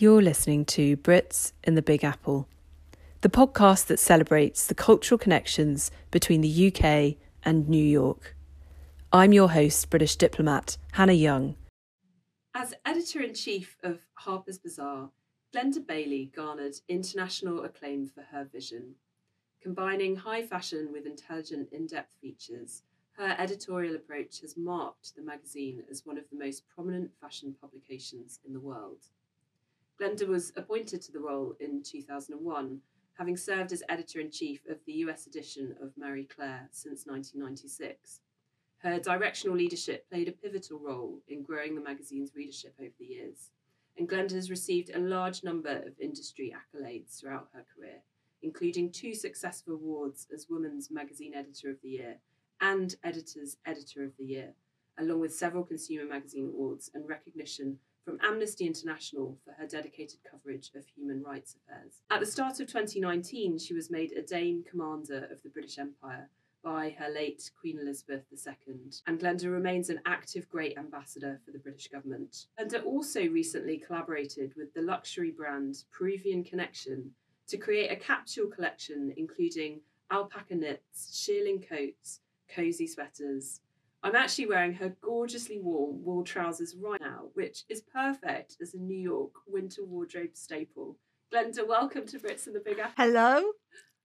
You're listening to Brits in the Big Apple, the podcast that celebrates the cultural connections between the UK and New York. I'm your host, British diplomat Hannah Young. As editor in chief of Harper's Bazaar, Glenda Bailey garnered international acclaim for her vision. Combining high fashion with intelligent, in depth features, her editorial approach has marked the magazine as one of the most prominent fashion publications in the world. Glenda was appointed to the role in 2001, having served as editor in chief of the US edition of Marie Claire since 1996. Her directional leadership played a pivotal role in growing the magazine's readership over the years, and Glenda has received a large number of industry accolades throughout her career, including two successful awards as Women's Magazine Editor of the Year and Editor's Editor of the Year, along with several consumer magazine awards and recognition from Amnesty International for her dedicated coverage of human rights affairs. At the start of 2019, she was made a Dame Commander of the British Empire by her late Queen Elizabeth II, and Glenda remains an active Great Ambassador for the British government. Glenda also recently collaborated with the luxury brand Peruvian Connection to create a capsule collection including alpaca knits, shearling coats, cozy sweaters, I'm actually wearing her gorgeously warm wool trousers right now, which is perfect as a New York winter wardrobe staple. Glenda, welcome to Brits in the Big Apple. Hello.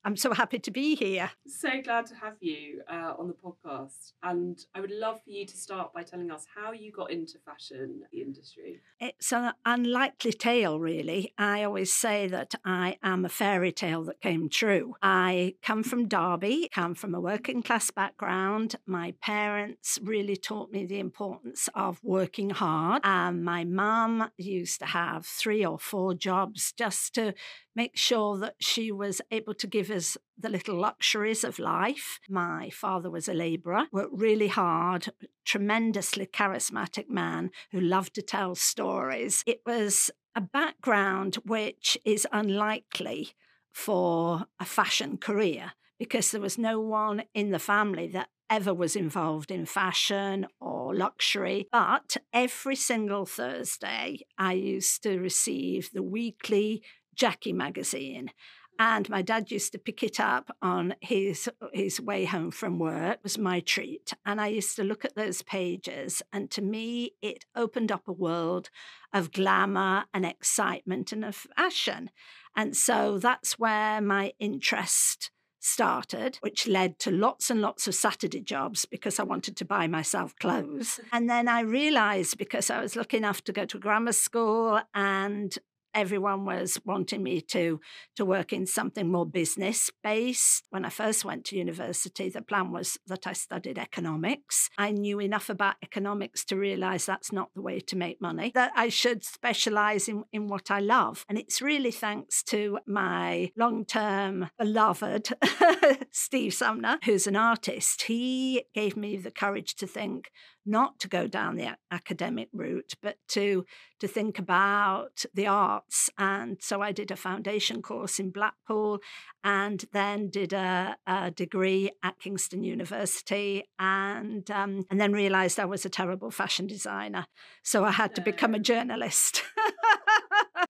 I'm so happy to be here. So glad to have you uh, on the podcast. And I would love for you to start by telling us how you got into fashion industry. It's an unlikely tale, really. I always say that I am a fairy tale that came true. I come from Derby, come from a working class background. My parents really taught me the importance of working hard. And my mum used to have three or four jobs just to make sure that she was able to give us the little luxuries of life. My father was a labourer, worked really hard, tremendously charismatic man who loved to tell stories. It was a background which is unlikely for a fashion career because there was no one in the family that ever was involved in fashion or luxury. But every single Thursday, I used to receive the weekly Jackie magazine. And my dad used to pick it up on his his way home from work. It was my treat. And I used to look at those pages. And to me, it opened up a world of glamour and excitement and of fashion. And so that's where my interest started, which led to lots and lots of Saturday jobs because I wanted to buy myself clothes. And then I realized because I was lucky enough to go to grammar school and everyone was wanting me to to work in something more business based when i first went to university the plan was that i studied economics. I knew enough about economics to realize that's not the way to make money that i should specialize in, in what i love. And it's really thanks to my long-term beloved steve sumner who's an artist. He gave me the courage to think not to go down the academic route, but to to think about the arts. And so I did a foundation course in Blackpool, and then did a, a degree at Kingston University, and um, and then realised I was a terrible fashion designer, so I had to become a journalist.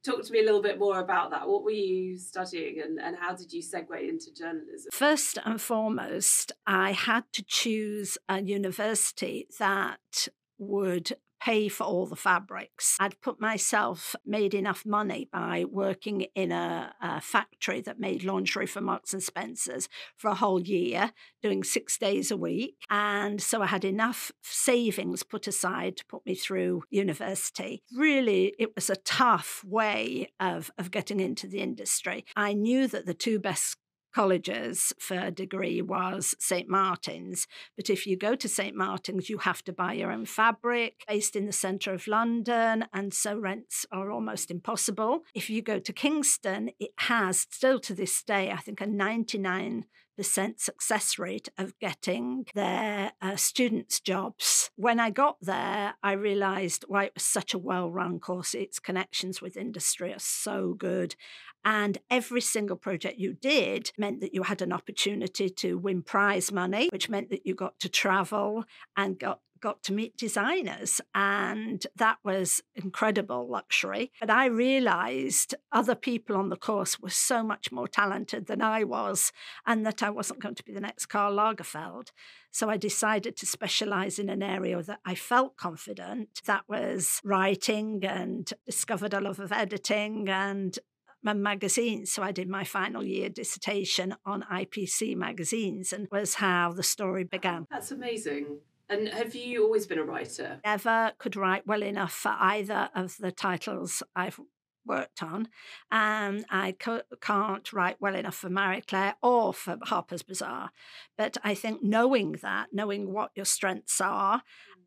Talk to me a little bit more about that. What were you studying and, and how did you segue into journalism? First and foremost, I had to choose a university that would pay for all the fabrics. I'd put myself, made enough money by working in a, a, factory that made lingerie for Marks and Spencers for a whole year, doing six days a week. And so I had enough savings put aside to put me through university. Really, it was a tough way of, of getting into the industry. I knew that the two best colleges for a degree was St. Martin's. But if you go to St. Martin's, you have to buy your own fabric, based in the centre of London, and so rents are almost impossible. If you go to Kingston, it has still to this day, I think, a 99 percent success rate of getting their uh, students jobs. When I got there, I realized why it was such a well run course. Its connections with industry are so good. And every single project you did meant that you had an opportunity to win prize money, which meant that you got to travel and got got to meet designers. And that was incredible luxury. But I realized other people on the course were so much more talented than I was, and that I wasn't going to be the next Karl Lagerfeld. So I decided to specialize in an area that I felt confident. That was writing and discovered a love of editing and magazines. So I did my final year dissertation on IPC magazines and was how the story began. That's amazing. And have you always been a writer? Never could write well enough for either of the titles I've worked on. And I co- can't write well enough for Marie Claire or for Harper's Bazaar. But I think knowing that, knowing what your strengths are,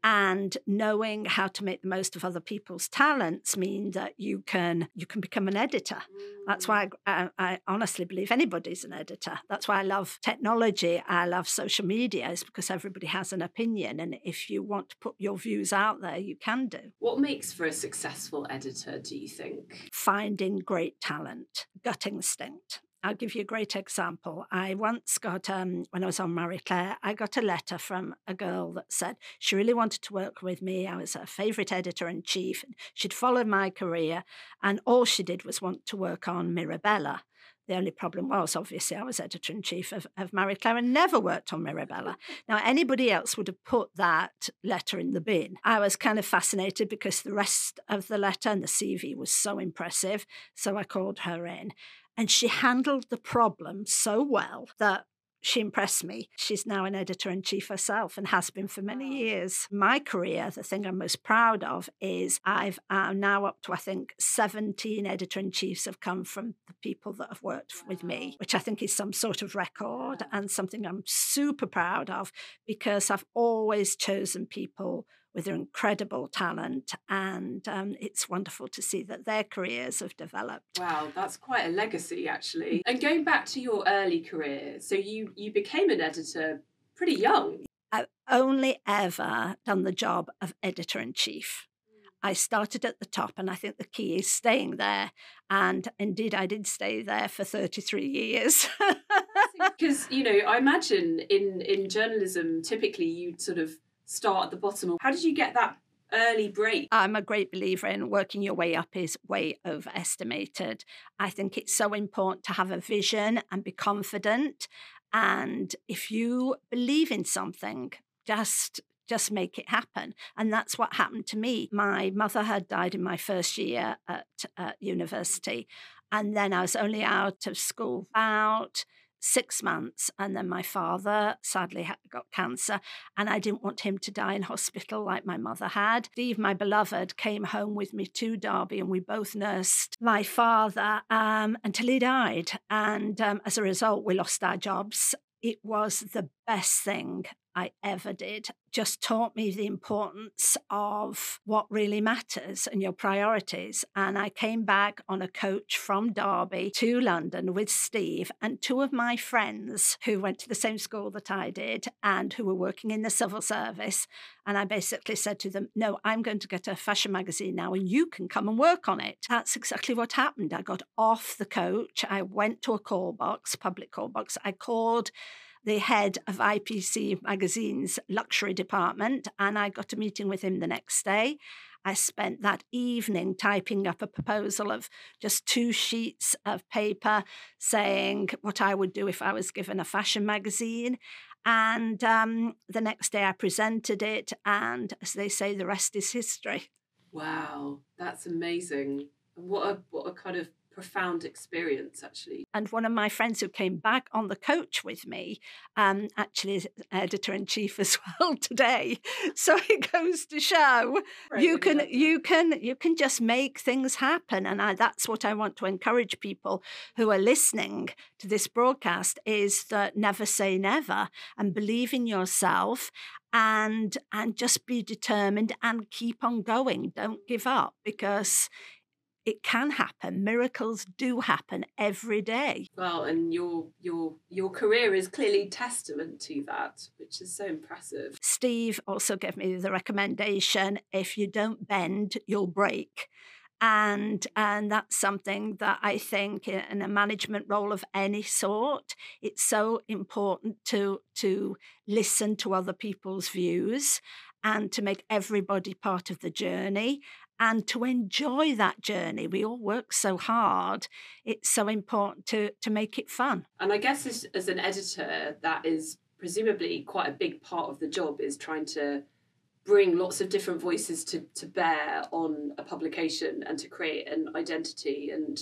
and knowing how to make the most of other people's talents mean that you can you can become an editor. That's why mm. I, I, I, honestly believe anybody's an editor. That's why i love technology. I love social media. Is because everybody has an opinion. And if you want to put your views out there you can do. What makes for a successful editor do you think? Finding great talent gut instinct I'll give you a great example. I once got, um, when I was on Marie Claire, I got a letter from a girl that said she really wanted to work with me. I was her favourite editor in chief. She'd followed my career, and all she did was want to work on Mirabella. The only problem was, obviously, I was editor in chief of, of Marie Claire and never worked on Mirabella. Now, anybody else would have put that letter in the bin. I was kind of fascinated because the rest of the letter and the CV was so impressive. So I called her in. And she handled the problem so well that she impressed me. She's now an editor in chief herself and has been for many years. My career, the thing I'm most proud of is I've uh, now up to, I think, 17 editor in chiefs have come from the people that have worked with me, which I think is some sort of record and something I'm super proud of because I've always chosen people with their incredible talent. And um, it's wonderful to see that their careers have developed. Wow, that's quite a legacy, actually. And going back to your early career, so you, you became an editor pretty young. I've only ever done the job of editor in chief. I started at the top, and I think the key is staying there. And indeed, I did stay there for 33 years. Because, you know, I imagine in, in journalism, typically you'd sort of start at the bottom? How did you get that early break? I'm a great believer in working your way up is way overestimated. I think it's so important to have a vision and be confident. And if you believe in something, just just make it happen. And that's what happened to me. My mother had died in my first year at, at university. And then I was only out of school about six months. And then my father sadly got cancer, and I didn't want him to die in hospital like my mother had. Steve, my beloved, came home with me to Derby, and we both nursed my father um, until he died. And um, as a result, we lost our jobs. It was the best thing I ever did just taught me the importance of what really matters and your priorities. And I came back on a coach from Derby to London with Steve and two of my friends who went to the same school that I did and who were working in the civil service. And I basically said to them, No, I'm going to get a fashion magazine now and you can come and work on it. That's exactly what happened. I got off the coach. I went to a call box, public call box. I called the head of IPC Magazine's luxury department, and I got a meeting with him the next day. I spent that evening typing up a proposal of just two sheets of paper saying what I would do if I was given a fashion magazine. And um, the next day I presented it, and as they say, the rest is history. Wow, that's amazing. What a what a kind of profound experience, actually. And one of my friends who came back on the coach with me, um, actually is editor in chief as well today. So it goes to show right, you can you can you can just make things happen, and I, that's what I want to encourage people who are listening to this broadcast is that never say never and believe in yourself and and just be determined and keep on going don't give up because it can happen. Miracles do happen every day. Well, and your your your career is clearly testament to that, which is so impressive. Steve also gave me the recommendation: if you don't bend, you'll break. And, and that's something that I think in a management role of any sort, it's so important to, to listen to other people's views and to make everybody part of the journey and to enjoy that journey. We all work so hard. It's so important to to make it fun. And I guess as, as an editor, that is presumably quite a big part of the job is trying to bring lots of different voices to, to bear on a publication and to create an identity. And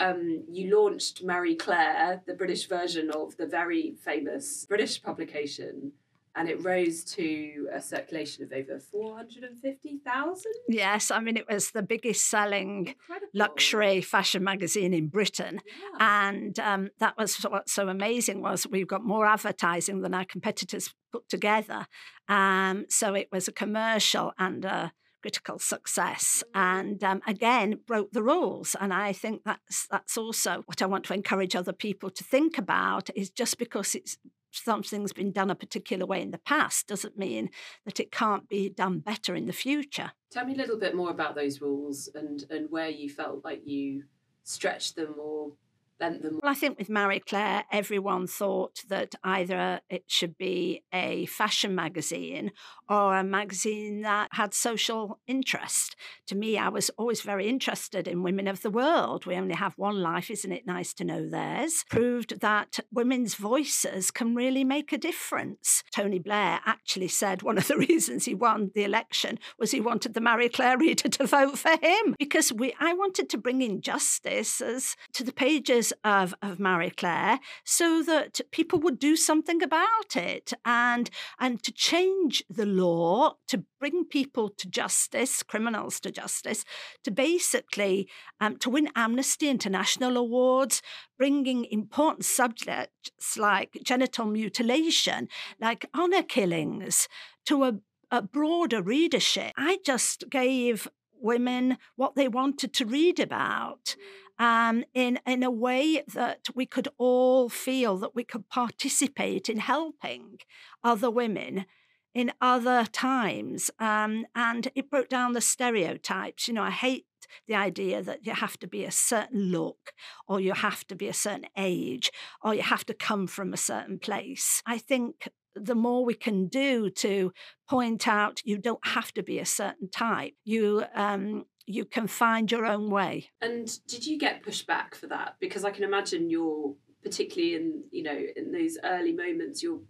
um, you launched Marie Claire, the British version of the very famous British publication and it rose to a circulation of over 450,000. Yes, I mean, it was the biggest selling Incredible. luxury fashion magazine in Britain. Yeah. And um, that was what's so amazing was we've got more advertising than our competitors put together. Um, so it was a commercial and a critical success and um, again broke the rules and i think that's that's also what i want to encourage other people to think about is just because it's something's been done a particular way in the past doesn't mean that it can't be done better in the future. Tell me a little bit more about those rules and, and where you felt like you stretched them or bent them? Well, I think with Marie Claire, everyone thought that either it should be a fashion magazine or a magazine that had social interest. To me, I was always very interested in women of the world. We only have one life, isn't it nice to know theirs? Proved that women's voices can really make a difference. Tony Blair actually said one of the reasons he won the election was he wanted the Marie Claire reader to vote for him because we I wanted to bring in justice as to the pages of, of Marie Claire so that people would do something about it and, and to change the law, to bring people to justice, criminals to justice, to basically um, to win Amnesty International awards, bringing important subjects like genital mutilation, like honor killings, to a, a broader readership. I just gave women what they wanted to read about um, in, in a way that we could all feel that we could participate in helping other women in other times. Um, and it broke down the stereotypes. You know, I hate the idea that you have to be a certain look or you have to be a certain age or you have to come from a certain place. I think the more we can do to point out you don't have to be a certain type. You um, you can find your own way. And did you get pushback for that? Because I can imagine you're particularly in you know in those early moments you're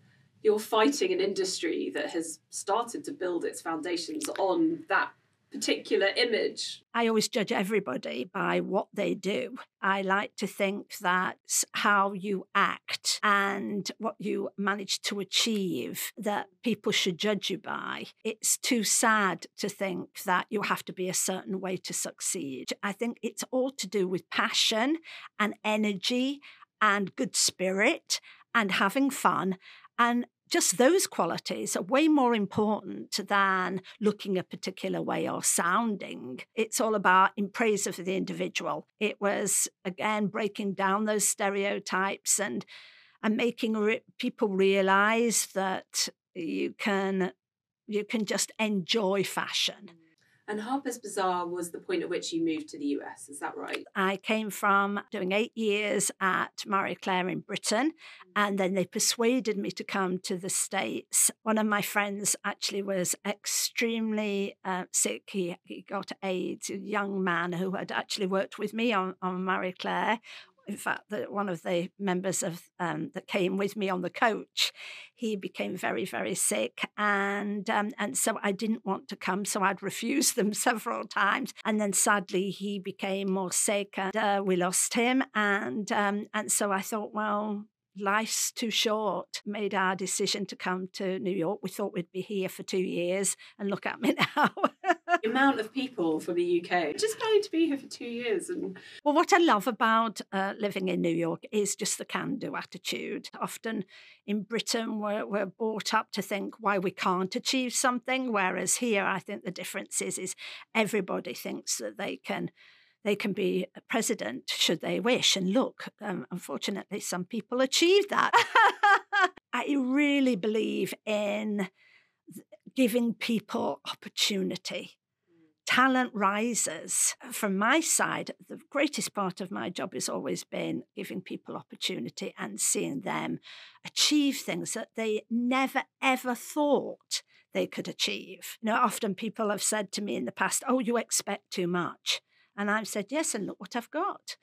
you're fighting an industry that has started to build its foundations on that particular image? I always judge everybody by what they do. I like to think that how you act and what you manage to achieve that people should judge you by. It's too sad to think that you have to be a certain way to succeed. I think it's all to do with passion and energy and good spirit and having fun and just those qualities are way more important than looking a particular way or sounding. It's all about in praise of the individual. It was again breaking down those stereotypes and and making re- people realize that you can you can just enjoy fashion. And Harper's Bazaar was the point at which you moved to the US, is that right? I came from doing eight years at Marie Claire in Britain, and then they persuaded me to come to the States. One of my friends actually was extremely uh, sick. He, he got AIDS, a young man who had actually worked with me on, on Marie Claire in fact, the, one of the members of um, that came with me on the coach, he became very, very sick, and um, and so I didn't want to come, so I'd refused them several times, and then sadly he became more sick, and uh, we lost him, and um, and so I thought, well, life's too short, made our decision to come to New York. We thought we'd be here for two years, and look at me now. the amount of people from the UK just planning to be here for two years. And well, what I love about uh, living in New York is just the can-do attitude. Often in Britain, we're, we're brought up to think why we can't achieve something, whereas here, I think the difference is is everybody thinks that they can they can be a president should they wish. And look, um, unfortunately, some people achieve that. I really believe in giving people opportunity talent rises. From my side, the greatest part of my job has always been giving people opportunity and seeing them achieve things that they never ever thought they could achieve. You know, often people have said to me in the past, Oh, you expect too much. And I've said, Yes, and look what I've got.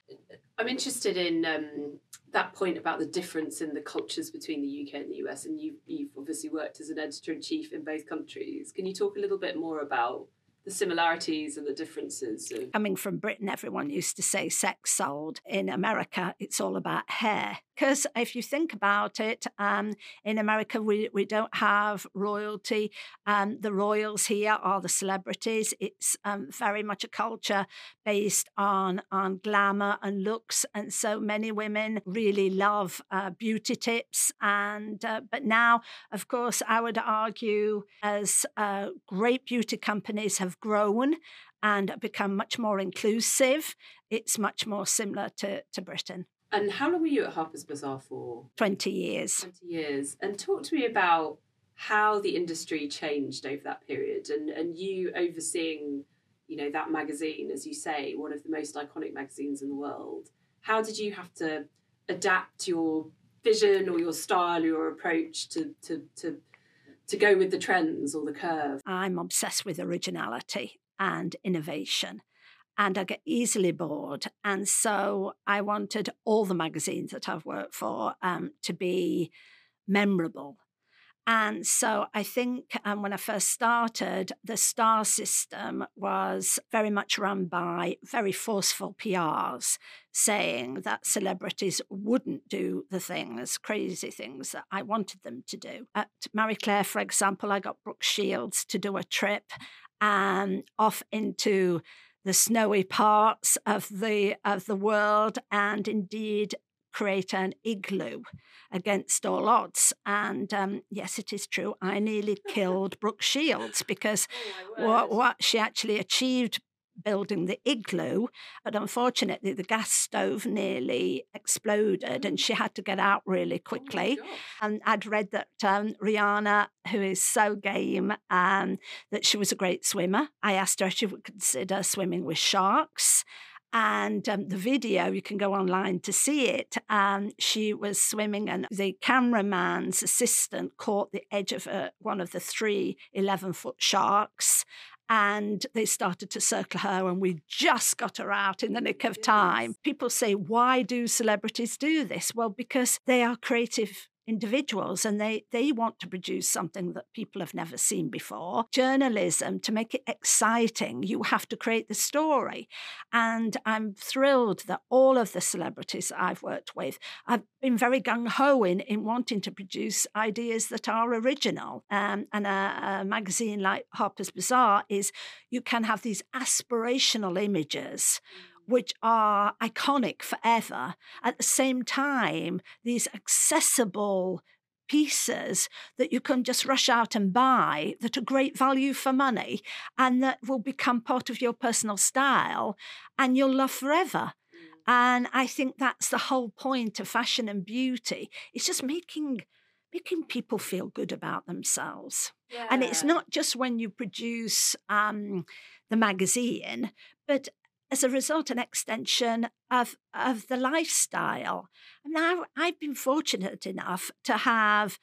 I'm interested in um, that point about the difference in the cultures between the UK and the US. And you, you've obviously worked as an editor in chief in both countries. Can you talk a little bit more about the similarities and the differences. Coming from Britain, everyone used to say sex sold. In America, it's all about hair. Because if you think about it, um, in America, we, we don't have royalty. Um, the royals here are the celebrities. It's um, very much a culture based on, on glamour and looks. And so many women really love uh, beauty tips. And uh, But now, of course, I would argue as uh, great beauty companies have grown and become much more inclusive, it's much more similar to, to Britain. And how long were you at Harper's Bazaar for? 20 years. 20 years. And talk to me about how the industry changed over that period and, and you overseeing, you know, that magazine, as you say, one of the most iconic magazines in the world. How did you have to adapt your vision or your style or your approach to, to, to to go with the trends or the curve. I'm obsessed with originality and innovation. And I get easily bored. And so I wanted all the magazines that I've worked for um, to be memorable and so I think um, when I first started, the star system was very much run by very forceful PRs saying that celebrities wouldn't do the things, crazy things that I wanted them to do. At Marie Claire, for example, I got Brooke Shields to do a trip um, off into the snowy parts of the of the world and indeed create an igloo against all odds. And um, yes, it is true. I nearly killed Brooke Shields because oh what, what she actually achieved building the igloo, but unfortunately the gas stove nearly exploded and she had to get out really oh quickly. Oh and I'd read that um, Rihanna, who is so game, um, that she was a great swimmer. I asked her if she would consider swimming with sharks. And um, the video, you can go online to see it. Um, she was swimming, and the cameraman's assistant caught the edge of a, one of the three 11 foot sharks. And they started to circle her, and we just got her out in the nick of time. People say, Why do celebrities do this? Well, because they are creative individuals and they, they want to produce something that people have never seen before. Journalism, to make it exciting, you have to create the story. And I'm thrilled that all of the celebrities I've worked with, I've been very gung ho in, in wanting to produce ideas that are original. Um, and a, a magazine like Harper's Bazaar is you can have these aspirational images which are iconic forever. At the same time, these accessible pieces that you can just rush out and buy that are great value for money and that will become part of your personal style and you'll love forever. Mm. And I think that's the whole point of fashion and beauty. It's just making making people feel good about themselves. Yeah. And it's not just when you produce um, the magazine, but as a result, an extension of, of the lifestyle. Now, I've been fortunate enough to have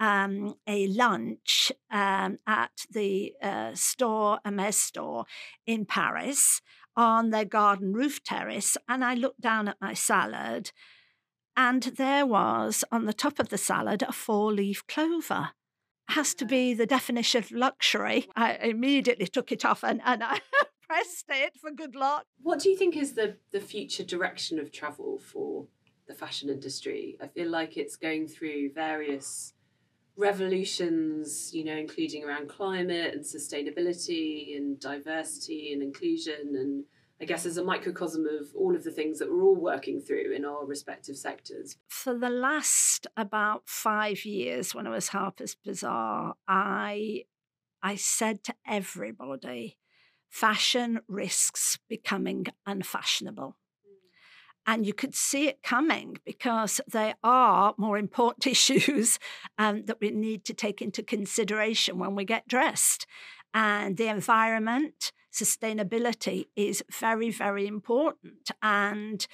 um, a lunch um, at the uh, store, Hermès store in Paris on their garden roof terrace. And I looked down at my salad, and there was on the top of the salad a four leaf clover. Has to be the definition of luxury. I immediately took it off and, and I pressed it for good luck. What do you think is the, the future direction of travel for the fashion industry? I feel like it's going through various revolutions, you know, including around climate and sustainability and diversity and inclusion and I guess as a microcosm of all of the things that we're all working through in our respective sectors. For the last about five years when I was Harper's Bazaar, I I said to everybody, fashion risks becoming unfashionable. And you could see it coming because there are more important issues um, that we need to take into consideration when we get dressed. And the environment, sustainability is very, very important. And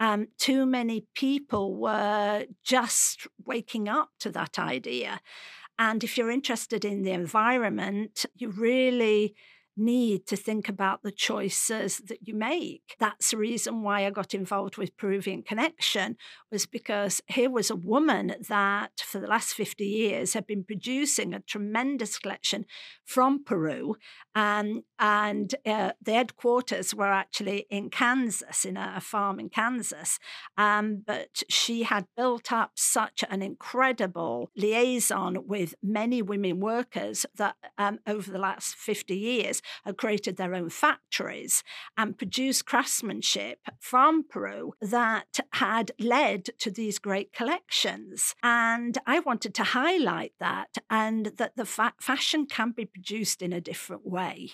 um, too many people were just waking up to that idea. And if you're interested in the environment, you really need to think about the choices that you make. That's the reason why I got involved with Peruvian Connection was because here was a woman that for the last 50 years had been producing a tremendous collection from Peru um, and uh, the headquarters were actually in Kansas, in a, farm in Kansas. Um, but she had built up such an incredible liaison with many women workers that um, over the last 50 years had created their own factories and produced craftsmanship from Peru that had led to these great collections. And I wanted to highlight that and that the fa- fashion can be produced in a different way. Mm.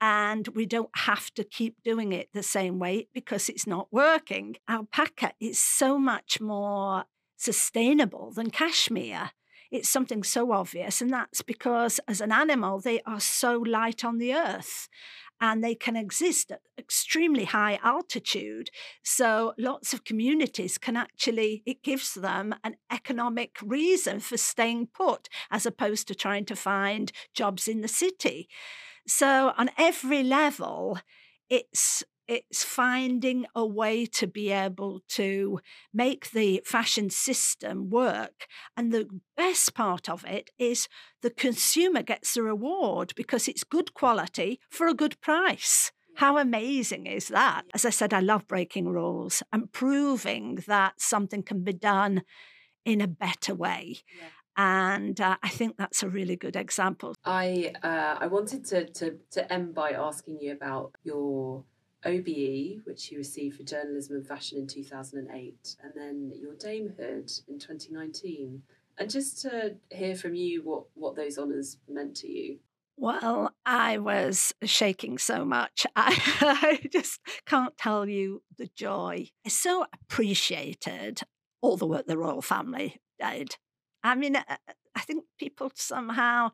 And we don't have to keep doing it the same way because it's not working. Alpaca is so much more sustainable than cashmere it's something so obvious. And that's because as an animal, they are so light on the earth and they can exist at extremely high altitude. So lots of communities can actually, it gives them an economic reason for staying put as opposed to trying to find jobs in the city. So on every level, it's it's finding a way to be able to make the fashion system work. And the best part of it is the consumer gets the reward because it's good quality for a good price. How amazing is that? As I said, I love breaking rules and proving that something can be done in a better way. Yeah and uh, I think that's a really good example. I uh, I wanted to, to to end by asking you about your OBE, which you received for journalism and fashion in 2008, and then your damehood in 2019. And just to hear from you what, what those honours meant to you. Well, I was shaking so much. I, I just can't tell you the joy. I so appreciated all the work the royal family did. I mean, uh, I think people somehow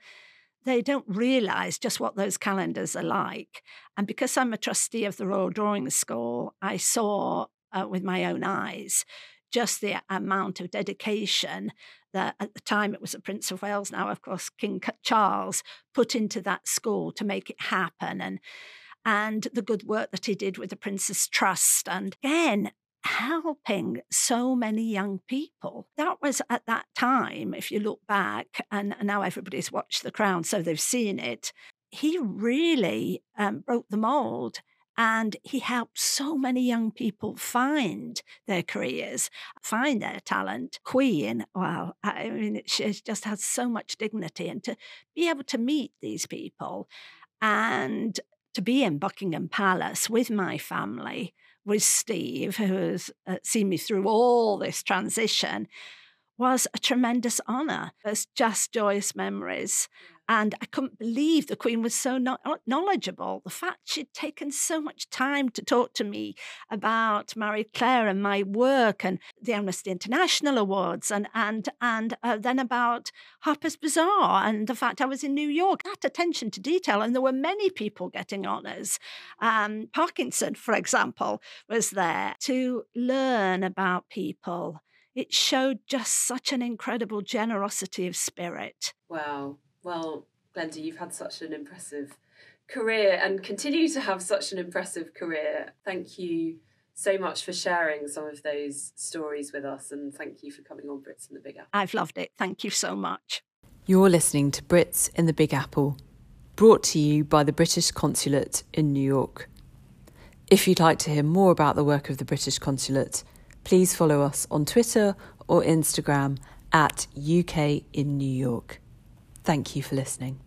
they don't realize just what those calendars are like. And because I'm a trustee of the Royal Drawing School, I saw uh, with my own eyes just the amount of dedication that at the time it was the Prince of Wales, now, of course, King Charles, put into that school to make it happen. And and the good work that he did with the Prince's Trust. And again, helping so many young people. That was at that time, if you look back, and now everybody's watched The Crown, so they've seen it. He really um, broke the mold and he helped so many young people find their careers, find their talent. Queen, well, I mean, she just has so much dignity. And to be able to meet these people and to be in Buckingham Palace with my family with Steve, who has uh, seen me through all this transition, was a tremendous honour. It's just joyous memories. And I couldn't believe the Queen was so knowledgeable. The fact she'd taken so much time to talk to me about Marie Claire and my work and the Amnesty International Awards and, and, and uh, then about Harper's Bazaar and the fact I was in New York. That attention to detail. And there were many people getting honours. Um, Parkinson, for example, was there to learn about people. It showed just such an incredible generosity of spirit. Wow. Well, Glenda, you've had such an impressive career and continue to have such an impressive career. Thank you so much for sharing some of those stories with us and thank you for coming on Brits in the Big Apple. I've loved it. Thank you so much. You're listening to Brits in the Big Apple, brought to you by the British Consulate in New York. If you'd like to hear more about the work of the British Consulate, please follow us on Twitter or Instagram at UK in New York. Thank you for listening.